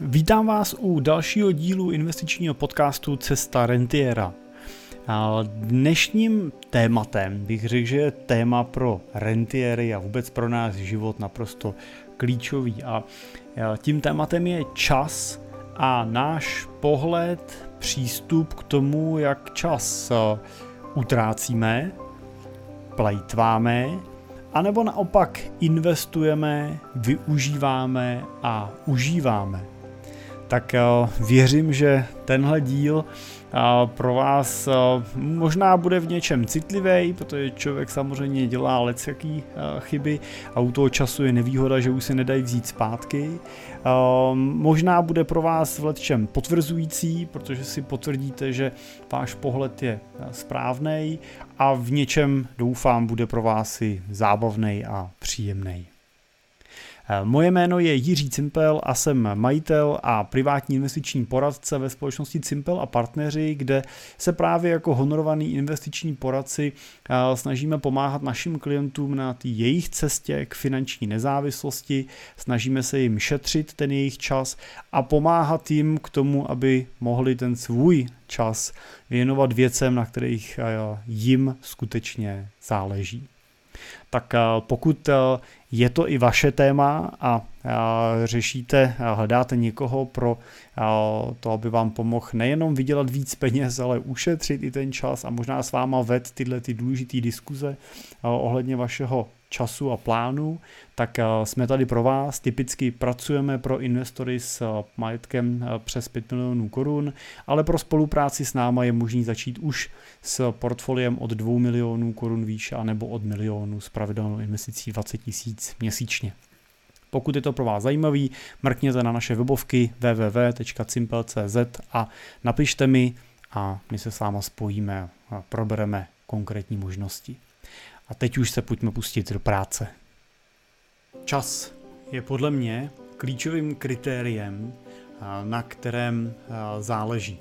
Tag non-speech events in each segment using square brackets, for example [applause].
Vítám vás u dalšího dílu investičního podcastu Cesta rentiera. Dnešním tématem bych řekl, že je téma pro rentiery a vůbec pro náš život naprosto klíčový. A tím tématem je čas a náš pohled, přístup k tomu, jak čas utrácíme, plejtváme, anebo naopak investujeme, využíváme a užíváme tak eh, věřím, že tenhle díl eh, pro vás eh, možná bude v něčem citlivý, protože člověk samozřejmě dělá lecjaký chyby a u toho času je nevýhoda, že už se nedají vzít zpátky. Možná bude pro vás v letčem potvrzující, protože si potvrdíte, že váš pohled je správný a v něčem doufám bude pro vás i zábavný a příjemný. Moje jméno je Jiří Cimpel a jsem majitel a privátní investiční poradce ve společnosti Cimpel a partneři, kde se právě jako honorovaný investiční poradci eh, snažíme pomáhat našim klientům na jejich cestě k finanční nezávislosti, snažíme se jim šetřit ten jejich čas a pomáhat jim k tomu, aby mohli ten svůj čas věnovat věcem, na kterých eh, jim skutečně záleží. Tak pokud je to i vaše téma a řešíte, hledáte někoho pro to, aby vám pomohl nejenom vydělat víc peněz, ale ušetřit i ten čas a možná s váma ved tyhle ty důležité diskuze ohledně vašeho času a plánu, tak jsme tady pro vás. Typicky pracujeme pro investory s majetkem přes 5 milionů korun, ale pro spolupráci s náma je možný začít už s portfoliem od 2 milionů korun výše, anebo od milionu s pravidelnou investicí 20 tisíc měsíčně. Pokud je to pro vás zajímavý, mrkněte na naše webovky www.simple.cz a napište mi a my se s váma spojíme a probereme konkrétní možnosti. A teď už se pojďme pustit do práce. Čas je podle mě klíčovým kritériem, na kterém záleží.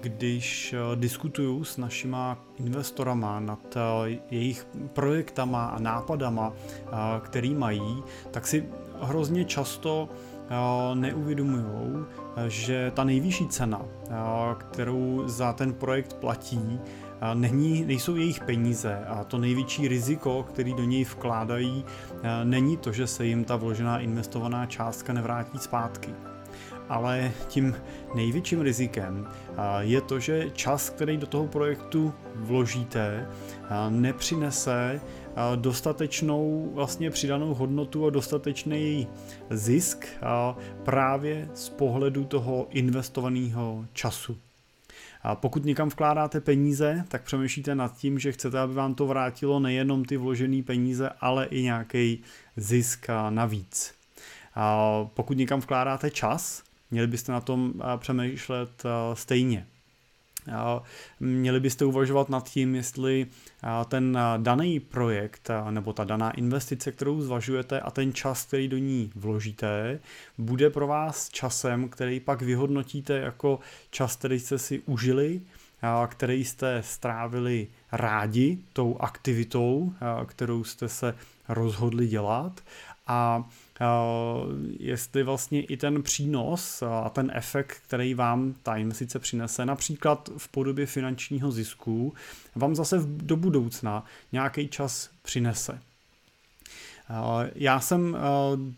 Když diskutuju s našima investorama nad jejich projektama a nápadama, který mají, tak si hrozně často neuvědomují, že ta nejvyšší cena, kterou za ten projekt platí, není, nejsou jejich peníze a to největší riziko, který do něj vkládají, není to, že se jim ta vložená investovaná částka nevrátí zpátky. Ale tím největším rizikem je to, že čas, který do toho projektu vložíte, nepřinese dostatečnou vlastně přidanou hodnotu a dostatečný zisk právě z pohledu toho investovaného času. A pokud někam vkládáte peníze, tak přemýšlíte nad tím, že chcete, aby vám to vrátilo nejenom ty vložené peníze, ale i nějaký zisk navíc. A pokud někam vkládáte čas, měli byste na tom přemýšlet stejně. Měli byste uvažovat nad tím, jestli ten daný projekt nebo ta daná investice, kterou zvažujete a ten čas, který do ní vložíte, bude pro vás časem, který pak vyhodnotíte jako čas, který jste si užili, který jste strávili rádi tou aktivitou, kterou jste se rozhodli dělat. A jestli vlastně i ten přínos a ten efekt, který vám ta investice přinese, například v podobě finančního zisku, vám zase do budoucna nějaký čas přinese. Já jsem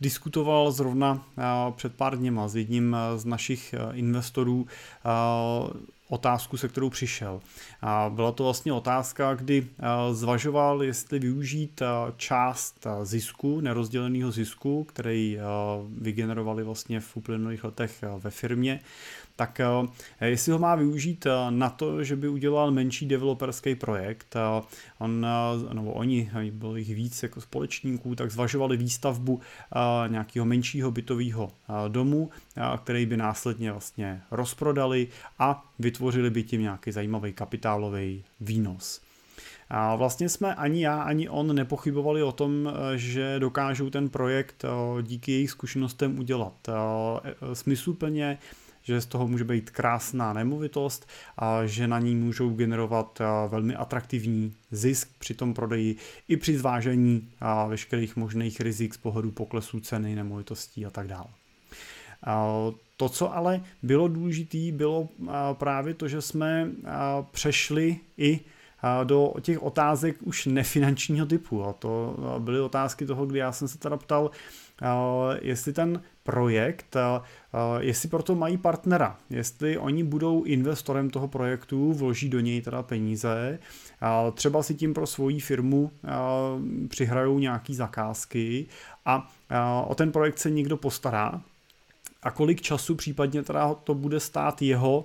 diskutoval zrovna před pár dněma s jedním z našich investorů otázku, se kterou přišel. A byla to vlastně otázka, kdy zvažoval, jestli využít část zisku, nerozděleného zisku, který vygenerovali vlastně v uplynulých letech ve firmě, tak eh, jestli ho má využít eh, na to, že by udělal menší developerský projekt, eh, on, nebo oni, bylo jich víc jako společníků, tak zvažovali výstavbu nějakého menšího bytového domu, který by následně vlastně rozprodali a vytvořili by tím nějaký zajímavý kapitálový výnos. A vlastně jsme ani já, ani on nepochybovali o tom, že dokážou ten projekt díky jejich zkušenostem udělat smysluplně, že z toho může být krásná nemovitost a že na ní můžou generovat velmi atraktivní zisk při tom prodeji i při zvážení veškerých možných rizik z pohledu poklesu ceny nemovitostí a tak dále. To, co ale bylo důležité, bylo právě to, že jsme přešli i do těch otázek už nefinančního typu. A to byly otázky toho, kdy já jsem se teda ptal, jestli ten projekt, jestli proto mají partnera, jestli oni budou investorem toho projektu, vloží do něj teda peníze, třeba si tím pro svoji firmu přihrajou nějaký zakázky a o ten projekt se někdo postará a kolik času případně teda to bude stát jeho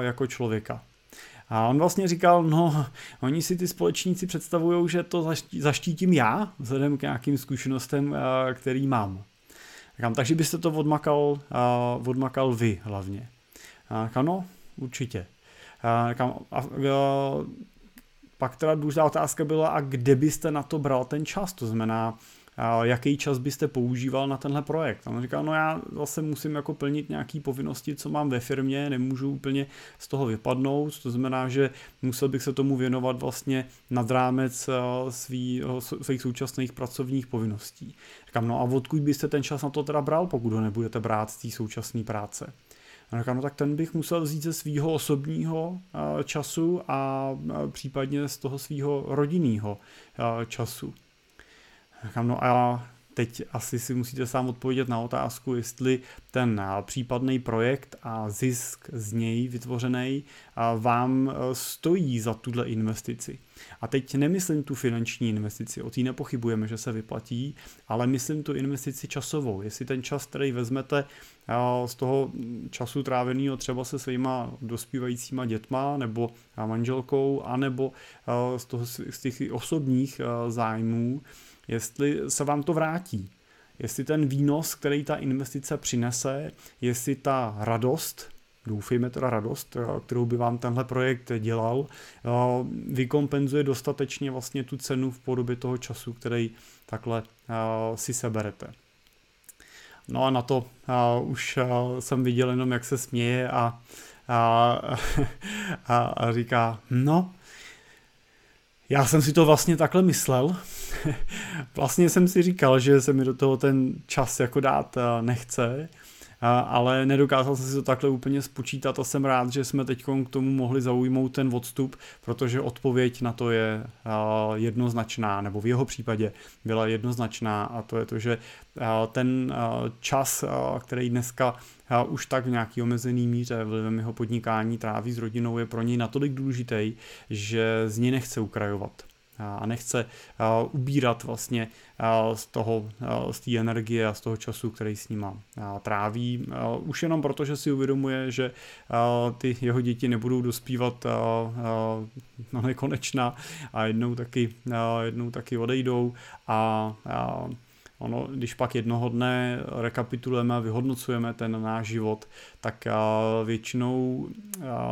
jako člověka. A on vlastně říkal, no, oni si ty společníci představují, že to zaštítím já, vzhledem k nějakým zkušenostem, který mám. Říkám, takže byste to odmakal, odmakal vy hlavně. A říkám, no, určitě. A a, a, pak teda důležitá otázka byla, a kde byste na to bral ten čas? To znamená, jaký čas byste používal na tenhle projekt. A on říkal, no já zase musím jako plnit nějaké povinnosti, co mám ve firmě, nemůžu úplně z toho vypadnout, to znamená, že musel bych se tomu věnovat vlastně nad rámec svý, svých současných pracovních povinností. Říkám, no a odkud byste ten čas na to teda bral, pokud ho nebudete brát z té současné práce? Říkám, no tak ten bych musel vzít ze svého osobního času a případně z toho svého rodinného času. Říkám, no a teď asi si musíte sám odpovědět na otázku, jestli ten případný projekt a zisk z něj vytvořený vám e, stojí za tuhle investici. A teď nemyslím tu finanční investici, o té nepochybujeme, že se vyplatí, ale myslím tu investici časovou. Jestli ten čas, který vezmete z toho času tráveného třeba se svýma dospívajícíma dětma nebo manželkou, anebo z, toho, z těch osobních zájmů, jestli se vám to vrátí. Jestli ten výnos, který ta investice přinese, jestli ta radost, doufejme teda radost, kterou by vám tenhle projekt dělal, vykompenzuje dostatečně vlastně tu cenu v podobě toho času, který takhle si seberete. No a na to už jsem viděl jenom, jak se směje a, a, [laughs] a, a říká, no, já jsem si to vlastně takhle myslel. [laughs] vlastně jsem si říkal, že se mi do toho ten čas jako dát nechce, ale nedokázal jsem si to takhle úplně spočítat a jsem rád, že jsme teď k tomu mohli zaujmout ten odstup, protože odpověď na to je jednoznačná, nebo v jeho případě byla jednoznačná a to je to, že ten čas, který dneska už tak v nějaký omezený míře vlivem jeho podnikání tráví s rodinou, je pro něj natolik důležitý, že z něj nechce ukrajovat a nechce ubírat vlastně z toho, z té energie a z toho času, který s ním tráví. Už jenom proto, že si uvědomuje, že ty jeho děti nebudou dospívat no nekonečna a jednou taky, jednou taky odejdou a Ono, když pak jednoho dne rekapitulujeme a vyhodnocujeme ten náš život, tak většinou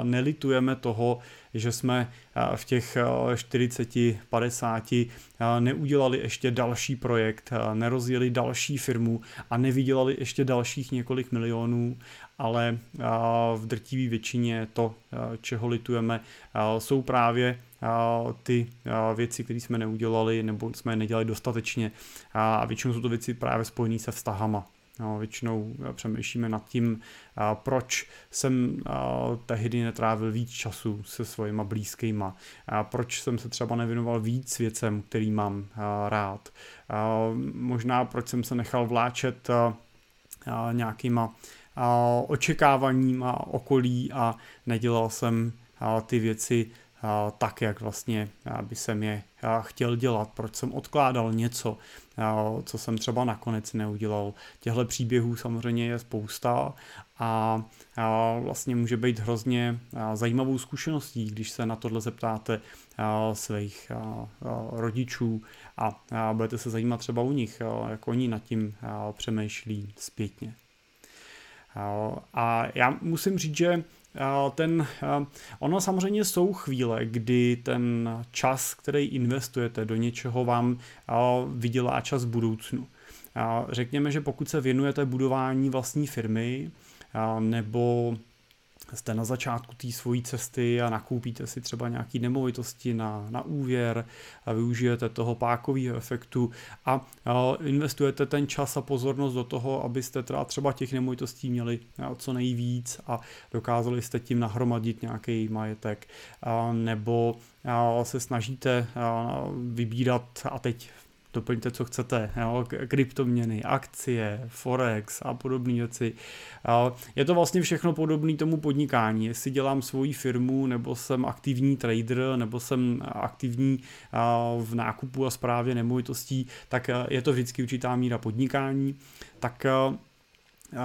nelitujeme toho, že jsme v těch 40, 50 neudělali ještě další projekt, nerozjeli další firmu a nevydělali ještě dalších několik milionů, ale v drtivé většině to, čeho litujeme, jsou právě ty věci, které jsme neudělali nebo jsme je nedělali dostatečně. A většinou jsou to věci právě spojené se vztahama. No, většinou přemýšlíme nad tím, proč jsem tehdy netrávil víc času se svojima blízkýma, proč jsem se třeba nevěnoval víc věcem, který mám rád, možná proč jsem se nechal vláčet nějakýma očekáváníma okolí a nedělal jsem ty věci tak, jak vlastně by jsem je chtěl dělat, proč jsem odkládal něco, co jsem třeba nakonec neudělal. Těchto příběhů samozřejmě je spousta a vlastně může být hrozně zajímavou zkušeností, když se na tohle zeptáte svých rodičů a budete se zajímat třeba u nich, jak oni nad tím přemýšlí zpětně. A já musím říct, že ten, ono samozřejmě jsou chvíle, kdy ten čas, který investujete do něčeho, vám vydělá čas v budoucnu. Řekněme, že pokud se věnujete budování vlastní firmy nebo jste na začátku té svojí cesty a nakoupíte si třeba nějaký nemovitosti na, na úvěr a využijete toho pákového efektu a, investujete ten čas a pozornost do toho, abyste teda třeba těch nemovitostí měli co nejvíc a dokázali jste tím nahromadit nějaký majetek. Nebo se snažíte vybírat a teď doplňte, co chcete, jo, kryptoměny, akcie, forex a podobné věci. Je to vlastně všechno podobné tomu podnikání. Jestli dělám svoji firmu, nebo jsem aktivní trader, nebo jsem aktivní v nákupu a správě nemovitostí, tak je to vždycky určitá míra podnikání. Tak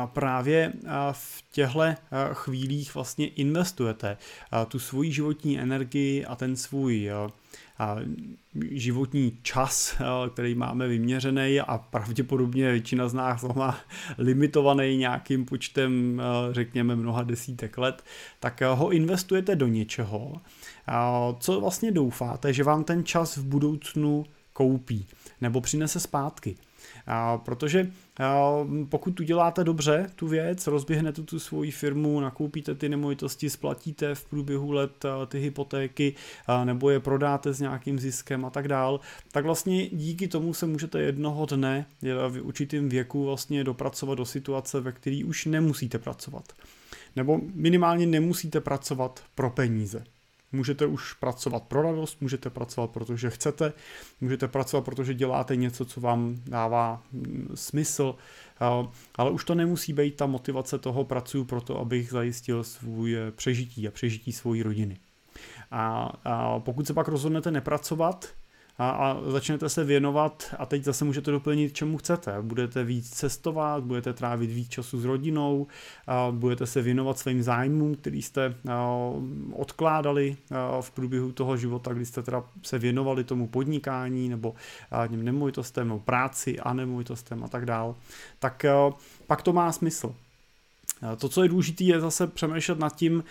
právě v těchto chvílích vlastně investujete tu svoji životní energii a ten svůj životní čas, který máme vyměřený a pravděpodobně většina z nás má [laughs] limitovaný nějakým počtem, řekněme, mnoha desítek let, tak ho investujete do něčeho, co vlastně doufáte, že vám ten čas v budoucnu koupí nebo přinese zpátky. Protože pokud uděláte dobře tu věc, rozběhnete tu svoji firmu, nakoupíte ty nemovitosti, splatíte v průběhu let ty hypotéky nebo je prodáte s nějakým ziskem a tak dál, tak vlastně díky tomu se můžete jednoho dne v určitým věku vlastně dopracovat do situace, ve které už nemusíte pracovat. Nebo minimálně nemusíte pracovat pro peníze. Můžete už pracovat pro radost, můžete pracovat, protože chcete, můžete pracovat, protože děláte něco, co vám dává mm, smysl, ale už to nemusí být ta motivace toho pracuju pro to, abych zajistil svůj eh, přežití a přežití svojí rodiny. A pokud se pak rozhodnete nepracovat, a, a začnete se věnovat a teď zase můžete doplnit, čemu chcete. Budete víc cestovat, budete trávit víc času s rodinou, a budete se věnovat svým zájmům, který jste odkládali v průběhu toho života, kdy jste teda se věnovali tomu podnikání nebo a, nemovitostem nebo práci a nemovitostem a tak dál. Tak pak to má smysl. To, co je důležité, je zase přemýšlet nad tím,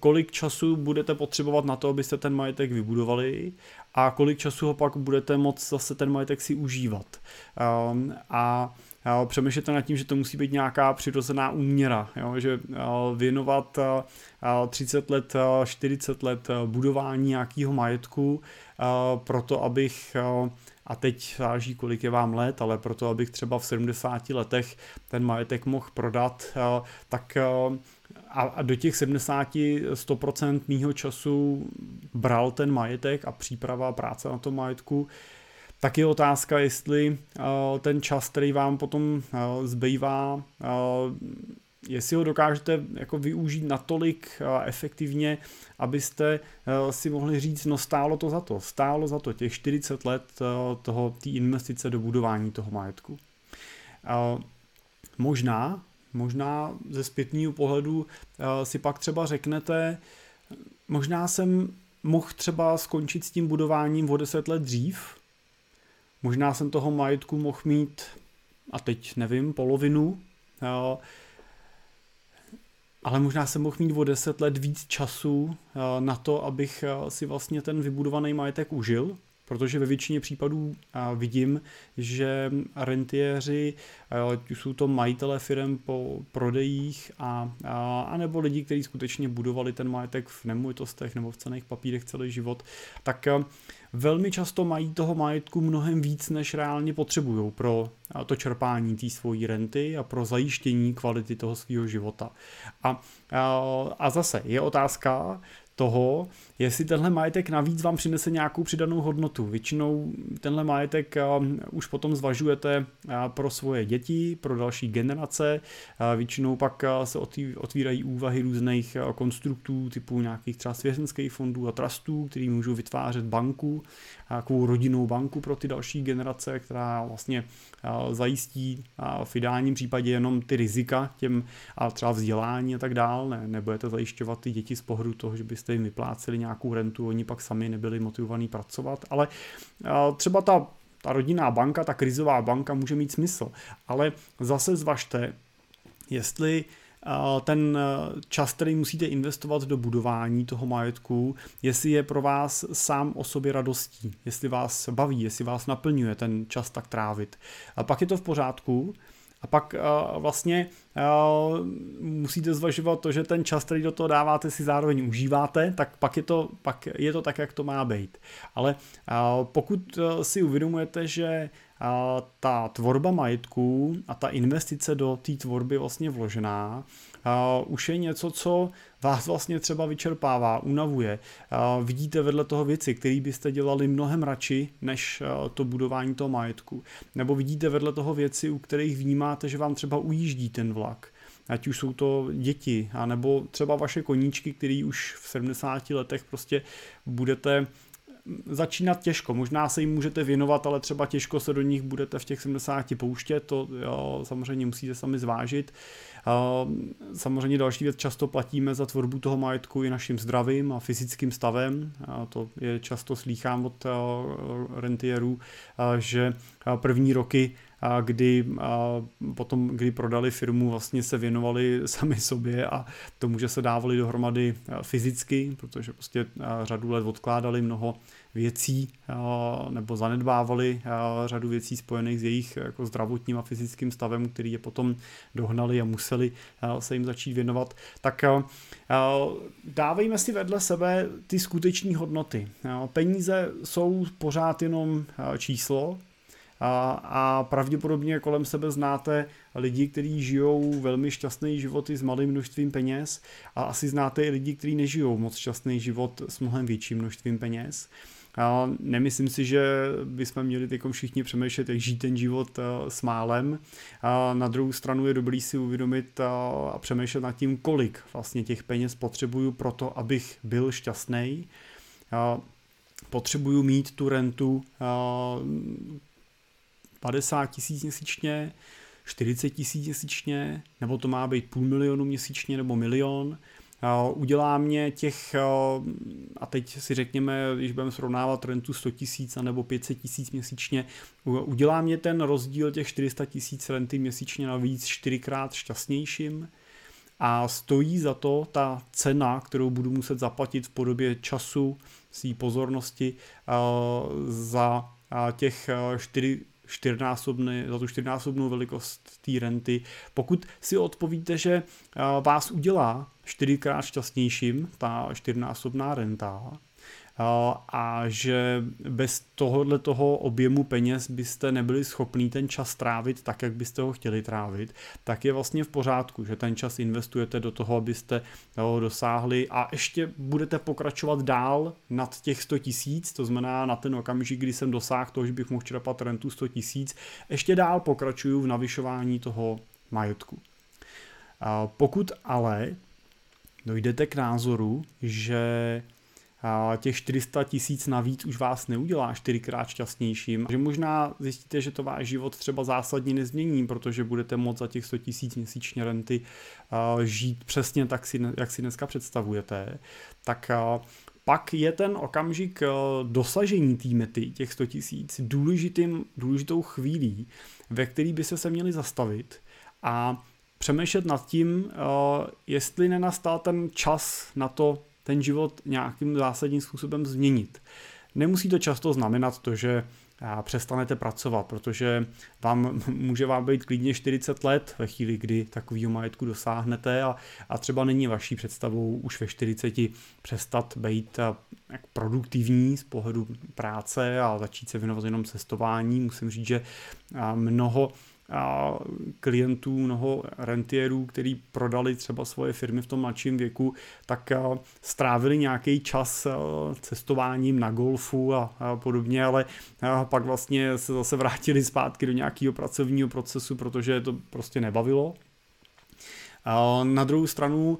kolik času budete potřebovat na to, abyste ten majetek vybudovali a kolik času ho pak budete moct zase ten majetek si užívat. Um, a přemýšlete nad tím, že to musí být nějaká přirozená úměra, jo? že věnovat 30 let, 40 let budování nějakého majetku proto, abych a teď záleží, kolik je vám let, ale proto, abych třeba v 70 letech ten majetek mohl prodat, tak a, do těch 70 100% mýho času bral ten majetek a příprava a práce na tom majetku, tak je otázka, jestli ten čas, který vám potom zbývá, jestli ho dokážete jako využít natolik efektivně, abyste si mohli říct, no stálo to za to, stálo za to těch 40 let toho, té investice do budování toho majetku. Možná Možná ze zpětního pohledu eh, si pak třeba řeknete, možná jsem mohl třeba skončit s tím budováním o 10 let dřív, možná jsem toho majetku mohl mít, a teď nevím, polovinu, jo, ale možná jsem mohl mít o 10 let víc času eh, na to, abych eh, si vlastně ten vybudovaný majetek užil, protože ve většině případů vidím, že rentiéři, jsou to majitele firm po prodejích a, a, a nebo lidi, kteří skutečně budovali ten majetek v nemovitostech nebo v cených papírech celý život, tak velmi často mají toho majetku mnohem víc, než reálně potřebují pro to čerpání té svojí renty a pro zajištění kvality toho svého života. A, a, a zase je otázka, toho, jestli tenhle majetek navíc vám přinese nějakou přidanou hodnotu. Většinou tenhle majetek um, už potom zvažujete uh, pro svoje děti, pro další generace. Uh, většinou pak se otvírají úvahy různých konstruktů typu nějakých třeba svěřenských fondů a trustů, který můžou vytvářet banku, takovou rodinnou banku pro ty další generace, která vlastně zajistí v ideálním případě jenom ty rizika těm a třeba vzdělání a tak dál. Ne, nebudete zajišťovat ty děti z pohledu toho, že byste jim vypláceli nějakou rentu, oni pak sami nebyli motivovaní pracovat, ale třeba ta ta rodinná banka, ta krizová banka může mít smysl, ale zase zvažte, jestli ten čas, který musíte investovat do budování toho majetku, jestli je pro vás sám o sobě radostí, jestli vás baví, jestli vás naplňuje ten čas tak trávit. A pak je to v pořádku, a pak vlastně musíte zvažovat to, že ten čas, který do toho dáváte, si zároveň užíváte, tak pak je to, pak je to tak, jak to má být. Ale pokud si uvědomujete, že ta tvorba majetku a ta investice do té tvorby vlastně vložená už je něco, co vás vlastně třeba vyčerpává, unavuje. Vidíte vedle toho věci, které byste dělali mnohem radši, než to budování toho majetku. Nebo vidíte vedle toho věci, u kterých vnímáte, že vám třeba ujíždí ten vlak ať už jsou to děti, anebo třeba vaše koníčky, který už v 70 letech prostě budete začínat těžko. Možná se jim můžete věnovat, ale třeba těžko se do nich budete v těch 70 pouštět, to jo, samozřejmě musíte sami zvážit. Samozřejmě další věc, často platíme za tvorbu toho majetku i naším zdravím a fyzickým stavem. To je často slýchám od rentierů, že první roky kdy potom, kdy prodali firmu, vlastně se věnovali [laughs] sami sobě a tomu, že se dávali dohromady fyzicky, protože prostě řadu let odkládali mnoho věcí nebo zanedbávali řadu věcí spojených s jejich jako zdravotním a fyzickým stavem, který je potom dohnali a museli se jim začít věnovat, tak dávejme si vedle sebe ty skutečné hodnoty. Peníze jsou pořád jenom číslo, a, a pravděpodobně kolem sebe znáte lidi, kteří žijou velmi šťastný život i s malým množstvím peněz a asi znáte i lidi, kteří nežijou moc šťastný život s mnohem větším množstvím peněz. A nemyslím si, že bychom měli teď všichni přemýšlet, jak žít ten život s málem. A na druhou stranu je dobrý si uvědomit a přemýšlet nad tím, kolik vlastně těch peněz potřebuju pro to, abych byl šťastný. Potřebuju mít tu rentu, 50 tisíc měsíčně, 40 tisíc měsíčně, nebo to má být půl milionu měsíčně nebo milion. Udělá mě těch, a teď si řekněme, když budeme srovnávat rentu 100 tisíc nebo 500 tisíc měsíčně, udělá mě ten rozdíl těch 400 tisíc renty měsíčně navíc čtyřikrát šťastnějším a stojí za to ta cena, kterou budu muset zaplatit v podobě času, své pozornosti za těch 4 čtyřnásobný, za tu čtyřnásobnou velikost té renty. Pokud si odpovíte, že vás udělá čtyřikrát šťastnějším ta čtyřnásobná renta, a že bez tohohle toho objemu peněz byste nebyli schopní ten čas trávit tak, jak byste ho chtěli trávit, tak je vlastně v pořádku, že ten čas investujete do toho, abyste ho dosáhli a ještě budete pokračovat dál nad těch 100 tisíc, to znamená na ten okamžik, kdy jsem dosáhl toho, že bych mohl čerpat rentu 100 tisíc, ještě dál pokračuju v navyšování toho majetku. Pokud ale dojdete k názoru, že těch 400 tisíc navíc už vás neudělá čtyřikrát šťastnějším. Že možná zjistíte, že to váš život třeba zásadně nezmění, protože budete moct za těch 100 tisíc měsíčně renty žít přesně tak, jak si dneska představujete. Tak pak je ten okamžik dosažení té mety, těch 100 tisíc, důležitou chvílí, ve který by se se měli zastavit a přemýšlet nad tím, jestli nenastal ten čas na to ten život nějakým zásadním způsobem změnit. Nemusí to často znamenat to, že přestanete pracovat, protože vám [laughs] může vám být klidně 40 let ve chvíli, kdy takovýho majetku dosáhnete a, a třeba není vaší představou už ve 40 přestat být jak produktivní z pohledu práce a začít se věnovat jenom cestování. Musím říct, že mnoho klientů, mnoho rentierů, který prodali třeba svoje firmy v tom mladším věku, tak strávili nějaký čas cestováním na golfu a, podobně, ale pak vlastně se zase vrátili zpátky do nějakého pracovního procesu, protože to prostě nebavilo. Na druhou stranu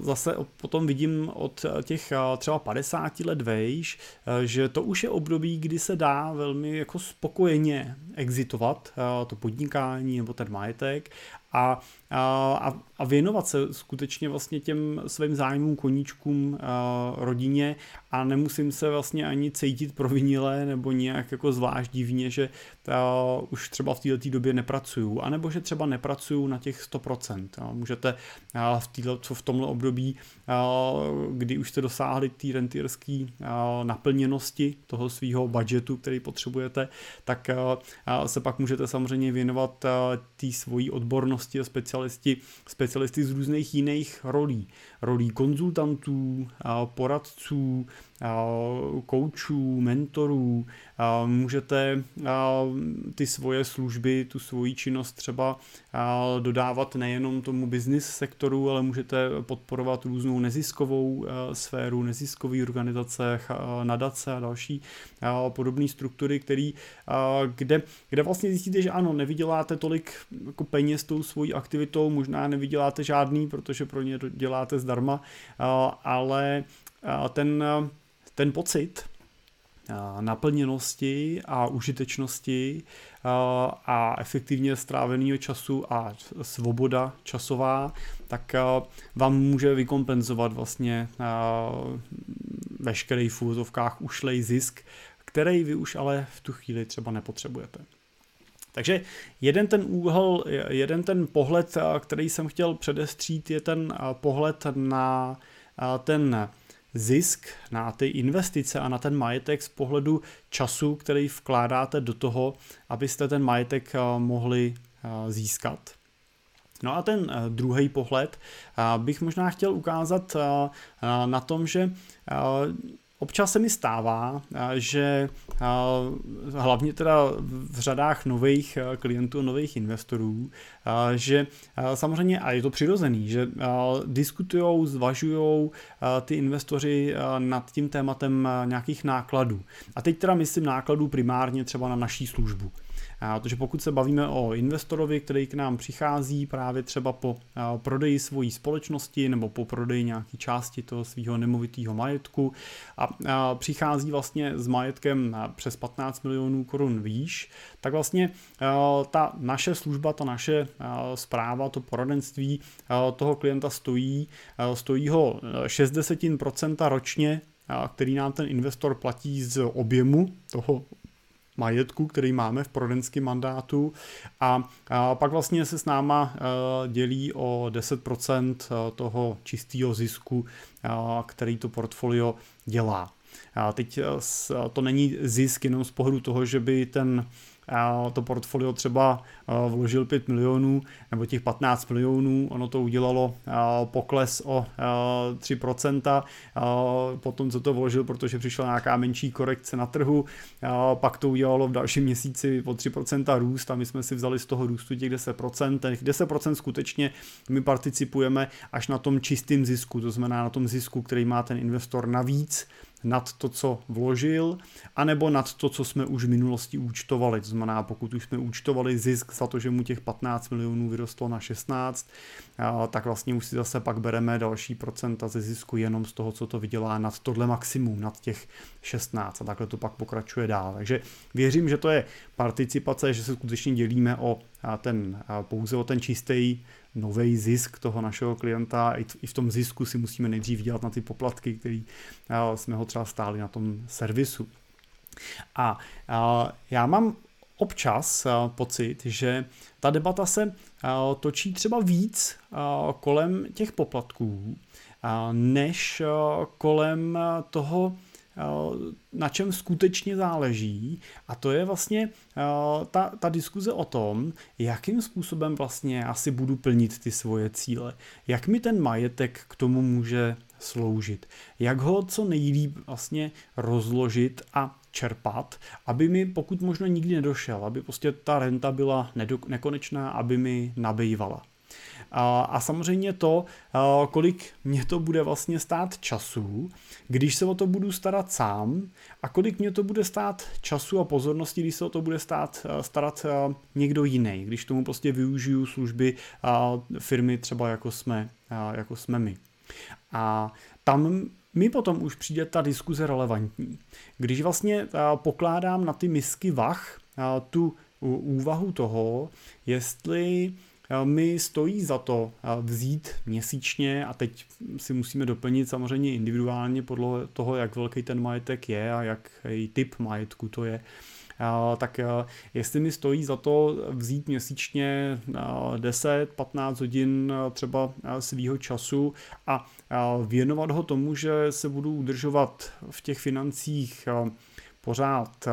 zase potom vidím od těch třeba 50 let vejš, že to už je období, kdy se dá velmi jako spokojeně exitovat to podnikání nebo ten majetek. A, a, a věnovat se skutečně vlastně těm svým zájmům, koníčkům, rodině a nemusím se vlastně ani cítit provinile nebo nějak jako zvlášť divně, že už třeba v této době nepracuju, anebo že třeba nepracuju na těch 100%. Můžete v, týhle, v tomhle období, kdy už jste dosáhli té rentierské naplněnosti toho svého budgetu, který potřebujete, tak se pak můžete samozřejmě věnovat té svojí odbornosti a specialisti, specialisty z různých jiných rolí. Rolí konzultantů, poradců, koučů, mentorů, můžete ty svoje služby, tu svoji činnost třeba dodávat nejenom tomu business sektoru, ale můžete podporovat různou neziskovou sféru, neziskové organizace, nadace a další podobné struktury, který, kde, kde vlastně zjistíte, že ano, nevyděláte tolik jako peněz tou svojí aktivitou, možná nevyděláte žádný, protože pro ně děláte zdarma, ale ten ten pocit naplněnosti a užitečnosti a efektivně stráveného času a svoboda časová, tak vám může vykompenzovat vlastně veškerý v úzovkách ušlej zisk, který vy už ale v tu chvíli třeba nepotřebujete. Takže jeden ten úhel, jeden ten pohled, který jsem chtěl předestřít, je ten pohled na ten zisk, na ty investice a na ten majetek z pohledu času, který vkládáte do toho, abyste ten majetek eh, mohli eh, získat. No a ten eh, druhý pohled bych možná chtěl ukázat na tom, že Občas se mi stává, že hlavně teda v řadách nových klientů, nových investorů, že samozřejmě, a je to přirozený, že diskutují, zvažují ty investoři nad tím tématem nějakých nákladů. A teď teda myslím nákladů primárně třeba na naší službu. Protože pokud se bavíme o investorovi, který k nám přichází právě třeba po prodeji svojí společnosti nebo po prodeji nějaké části toho svého nemovitého majetku a přichází vlastně s majetkem přes 15 milionů korun výš, tak vlastně ta naše služba, ta naše zpráva, to poradenství toho klienta stojí, stojí ho 60% ročně který nám ten investor platí z objemu toho majetku, který máme v poradenském mandátu a, a pak vlastně se s náma uh, dělí o 10% e, toho čistého zisku, uh, který to portfolio dělá. A teď to není zisk jenom z pohledu toho, že by ten to portfolio třeba vložil 5 milionů nebo těch 15 milionů, ono to udělalo pokles o 3%, potom co to vložil, protože přišla nějaká menší korekce na trhu, pak to udělalo v dalším měsíci o 3% růst a my jsme si vzali z toho růstu těch 10%, těch 10% skutečně my participujeme až na tom čistým zisku, to znamená na tom zisku, který má ten investor navíc, nad to, co vložil, anebo nad to, co jsme už v minulosti účtovali. To znamená, pokud už jsme účtovali zisk za to, že mu těch 15 milionů vyrostlo na 16, tak vlastně už si zase pak bereme další procenta ze zisku jenom z toho, co to vydělá nad tohle maximum, nad těch 16 a takhle to pak pokračuje dál. Takže věřím, že to je participace, že se skutečně dělíme o ten, pouze o ten čistý nový zisk toho našeho klienta. I v tom zisku si musíme nejdřív dělat na ty poplatky, který jsme ho třeba stáli na tom servisu. A já mám občas pocit, že ta debata se točí třeba víc kolem těch poplatků, než kolem toho, na čem skutečně záleží a to je vlastně ta, ta diskuze o tom, jakým způsobem vlastně asi budu plnit ty svoje cíle, jak mi ten majetek k tomu může sloužit, jak ho co nejlíp vlastně rozložit a čerpat, aby mi pokud možno nikdy nedošel, aby prostě ta renta byla nekonečná, aby mi nabývala. A, samozřejmě to, kolik mě to bude vlastně stát času, když se o to budu starat sám a kolik mě to bude stát času a pozornosti, když se o to bude stát, starat někdo jiný, když tomu prostě využiju služby firmy třeba jako jsme, jako jsme my. A tam mi potom už přijde ta diskuze relevantní. Když vlastně pokládám na ty misky vach tu úvahu toho, jestli mi stojí za to vzít měsíčně a teď si musíme doplnit samozřejmě individuálně podle toho, jak velký ten majetek je a jak typ majetku to je, tak jestli mi stojí za to vzít měsíčně 10-15 hodin třeba svýho času a věnovat ho tomu, že se budu udržovat v těch financích pořád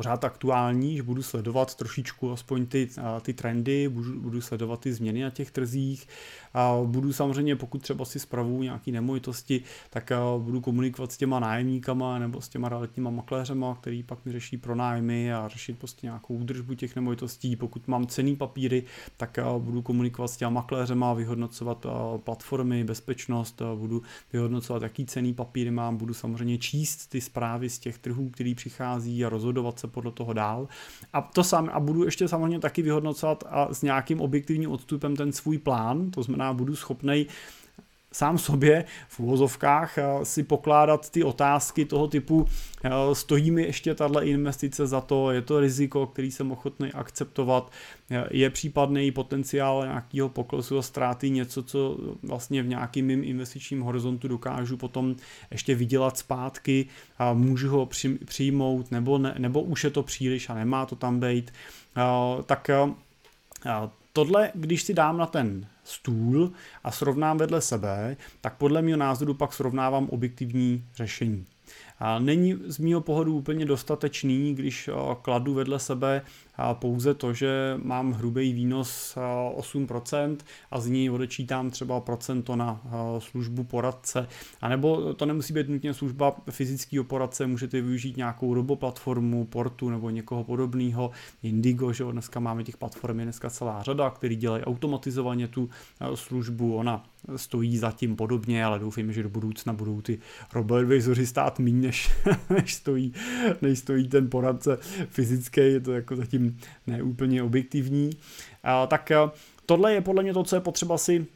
pořád aktuální, že budu sledovat trošičku aspoň ty, ty trendy, budu, budu sledovat ty změny na těch trzích, a budu samozřejmě, pokud třeba si spravuju nějaký nemovitosti, tak budu komunikovat s těma nájemníkama nebo s těma realitníma makléřema, který pak mi řeší pronájmy a řešit prostě nějakou údržbu těch nemovitostí. Pokud mám cený papíry, tak budu komunikovat s těma makléřema, vyhodnocovat platformy, bezpečnost, budu vyhodnocovat, jaký cený papíry mám, budu samozřejmě číst ty zprávy z těch trhů, který přichází a rozhodovat se podle toho dál. A to sám, a budu ještě samozřejmě taky vyhodnocovat a s nějakým objektivním odstupem ten svůj plán, to znamená, budu schopnej sám sobě v úvozovkách eh, si pokládat ty otázky toho typu, eh, stojí mi ještě tahle investice za to, je to riziko, který jsem ochotný akceptovat, eh, je případný potenciál nějakého poklesu a ztráty něco, co vlastně v nějakým mým investičním horizontu dokážu potom ještě vydělat zpátky a můžu ho přijmout, nebo, ne, nebo už je to příliš a nemá to tam být, tak tohle, když si dám na ten stůl a srovnám vedle sebe, tak podle mého názoru pak srovnávám objektivní řešení. A není z mého pohledu úplně dostatečný, když kladu vedle sebe pouze to, že mám hrubý výnos 8% a z ní odečítám třeba procento na službu poradce. A nebo to nemusí být nutně služba fyzického poradce, můžete využít nějakou roboplatformu, portu nebo někoho podobného, Indigo, že dneska máme těch platform je dneska celá řada, který dělají automatizovaně tu službu, ona stojí zatím podobně, ale doufám, že do budoucna budou ty robo-advisory stát méně, než, [laughs] než, stojí, než stojí ten poradce fyzický, je to jako zatím neúplně objektivní. Tak tohle je podle mě to, co je potřeba si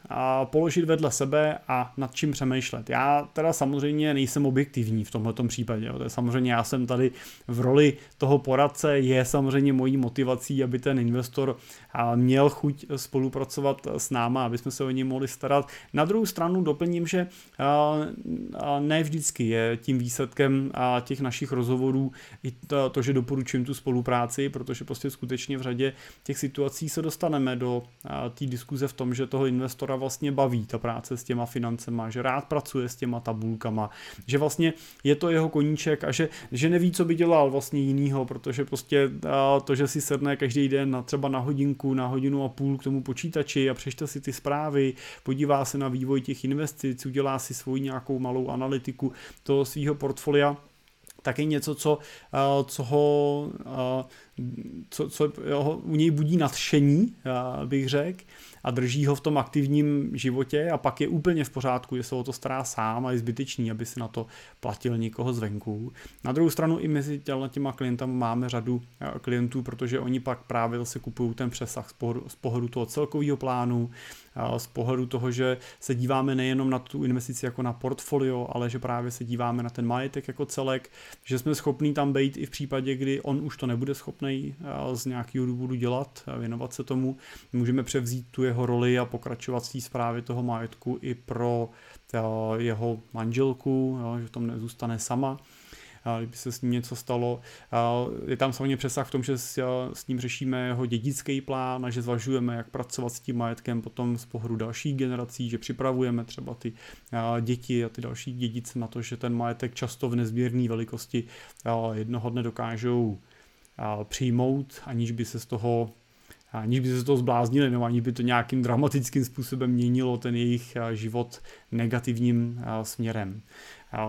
položit vedle sebe a nad čím přemýšlet. Já teda samozřejmě nejsem objektivní v tomto případě. To je samozřejmě já jsem tady v roli toho poradce, je samozřejmě mojí motivací, aby ten investor měl chuť spolupracovat s náma, aby jsme se o něj mohli starat. Na druhou stranu doplním, že ne vždycky je tím výsledkem těch našich rozhovorů i to, to že doporučím tu spolupráci, protože prostě skutečně v řadě těch situací se dostaneme do té diskuze v tom, že toho investora vlastně baví ta práce s těma financema, že rád pracuje s těma tabulkama, že vlastně je to jeho koníček a že, že neví, co by dělal vlastně jinýho, protože prostě to, že si sedne každý den na třeba na hodinku, na hodinu a půl k tomu počítači a přečte si ty zprávy, podívá se na vývoj těch investic, udělá si svoji nějakou malou analytiku toho svého portfolia, taky něco, co, co ho, co, co ho, u něj budí nadšení, bych řekl, a drží ho v tom aktivním životě a pak je úplně v pořádku, že se o to stará sám a je zbytečný, aby si na to platil někoho zvenku. Na druhou stranu i mezi těma klientama máme řadu klientů, protože oni pak právě zase kupují ten přesah z pohledu, z pohledu toho celkového plánu, z pohledu toho, že se díváme nejenom na tu investici jako na portfolio, ale že právě se díváme na ten majetek jako celek, že jsme schopní tam být i v případě, kdy on už to nebude schopný z nějakého důvodu dělat, věnovat se tomu. Můžeme převzít tu jeho roli a pokračovat s té zprávě toho majetku i pro jeho manželku, že tom nezůstane sama kdyby se s ním něco stalo. Je tam samozřejmě přesah v tom, že s ním řešíme jeho dědický plán a že zvažujeme, jak pracovat s tím majetkem potom z pohledu dalších generací, že připravujeme třeba ty děti a ty další dědice na to, že ten majetek často v nezměrné velikosti jednoho dne dokážou přijmout, aniž by se z toho aniž by se z toho zbláznili, nebo aniž by to nějakým dramatickým způsobem měnilo ten jejich život negativním směrem.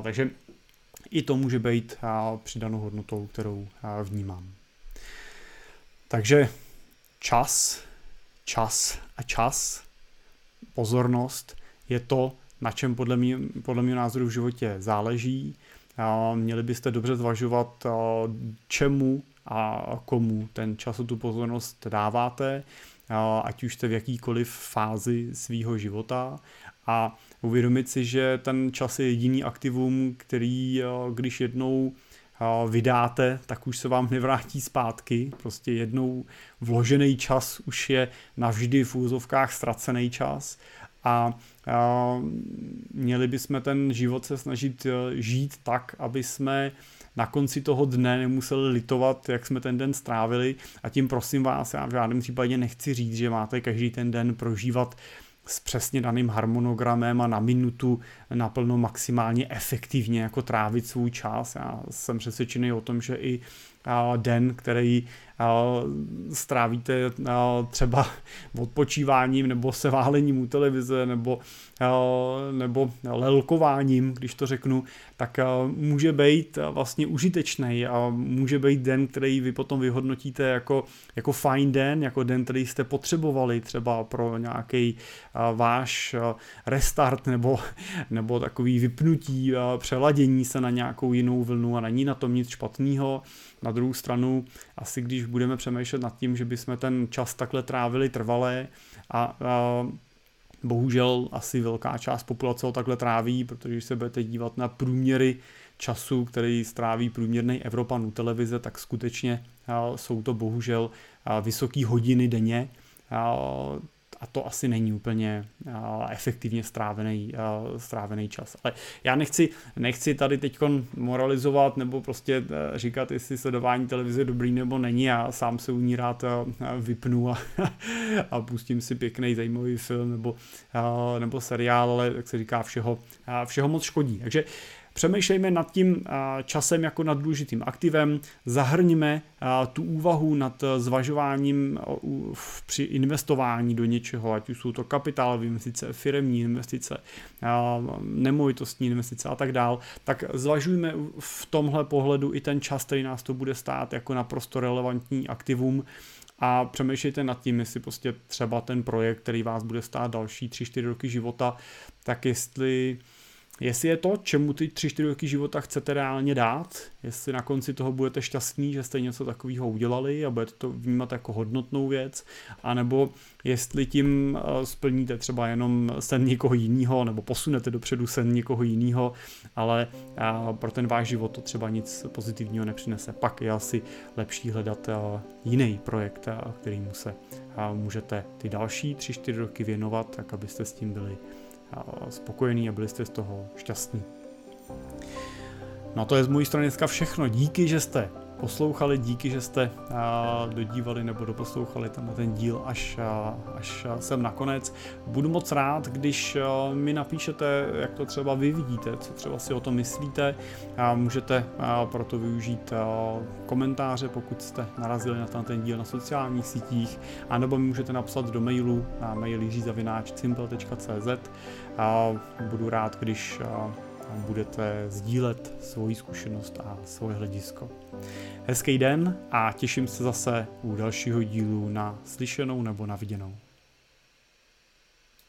Takže i to může být přidanou hodnotou, kterou vnímám. Takže čas, čas a čas, pozornost je to, na čem podle, mě, podle mě názoru v životě záleží. Měli byste dobře zvažovat, čemu a komu ten čas tu pozornost dáváte, ať už jste v jakýkoliv fázi svýho života a uvědomit si, že ten čas je jediný aktivum, který, když jednou vydáte, tak už se vám nevrátí zpátky. Prostě jednou vložený čas už je navždy v úzovkách ztracený čas a měli bychom ten život se snažit e, žít tak, aby jsme na konci toho dne nemuseli litovat, jak jsme ten den strávili a tím prosím vás, já v žádném případě nechci říct, že máte každý ten den prožívat s přesně daným harmonogramem a na minutu naplno maximálně efektivně jako trávit svůj čas. Já jsem přesvědčený o tom, že i den, který strávíte třeba [laughs] odpočíváním nebo se válením u televize nebo, nebo lelkováním, když to řeknu, tak může být vlastně užitečný a může být den, který vy potom vyhodnotíte jako, jako fajn den, jako den, který jste potřebovali třeba pro nějaký váš restart nebo, [laughs] nebo takový vypnutí, přeladění se na nějakou jinou vlnu a není na tom nic špatného. Na druhou stranu, asi když budeme přemýšlet nad tím, že bychom ten čas takhle trávili trvalé a, a bohužel asi velká část populace ho takhle tráví, protože když se budete dívat na průměry času, který stráví průměrný Evropan u televize, tak skutečně jsou to bohužel vysoké hodiny denně a to asi není úplně efektivně strávený, strávený čas. Ale já nechci, nechci tady teď moralizovat nebo prostě e, říkat, jestli sledování televize je dobrý nebo není. Já sám se u ní rád vypnu a, [laughs] a pustím si pěkný zajímavý film nebo, nebo seriál, ale jak se říká, všeho, všeho moc škodí. Takže Přemýšlejme nad tím časem jako nad důležitým aktivem, zahrňme tu úvahu nad zvažováním při investování do něčeho, ať už jsou to kapitálové investice, firemní investice, nemovitostní investice a tak dál, tak zvažujme v tomhle pohledu i ten čas, který nás to bude stát jako naprosto relevantní aktivum. A přemýšlejte nad tím, jestli prostě třeba ten projekt, který vás bude stát další 3-4 roky života, tak jestli Jestli je to, čemu ty 3-4 roky života chcete reálně dát, jestli na konci toho budete šťastní, že jste něco takového udělali a budete to vnímat jako hodnotnou věc, anebo jestli tím eh, splníte třeba jenom sen někoho jiného, nebo posunete dopředu sen někoho jiného, ale eh, pro ten váš život to třeba nic pozitivního nepřinese. Pak je asi lepší hledat eh, jiný projekt, kterýmu se můžete ty další 3-4 roky věnovat, tak abyste s tím byli spokojení a byli jste z toho šťastní. No to je z mojí strany dneska všechno. Díky, že jste poslouchali, díky, že jste dodívali nebo doposlouchali ten, ten díl až, až sem nakonec. Budu moc rád, když mi napíšete, jak to třeba vy vidíte, co třeba si o tom myslíte. Můžete proto využít komentáře, pokud jste narazili na ten, díl na sociálních sítích, anebo mi můžete napsat do mailu na mail budu rád, když budete sdílet svoji zkušenost a svoje hledisko. Hezký den a těším se zase u dalšího dílu na slyšenou nebo na viděnou.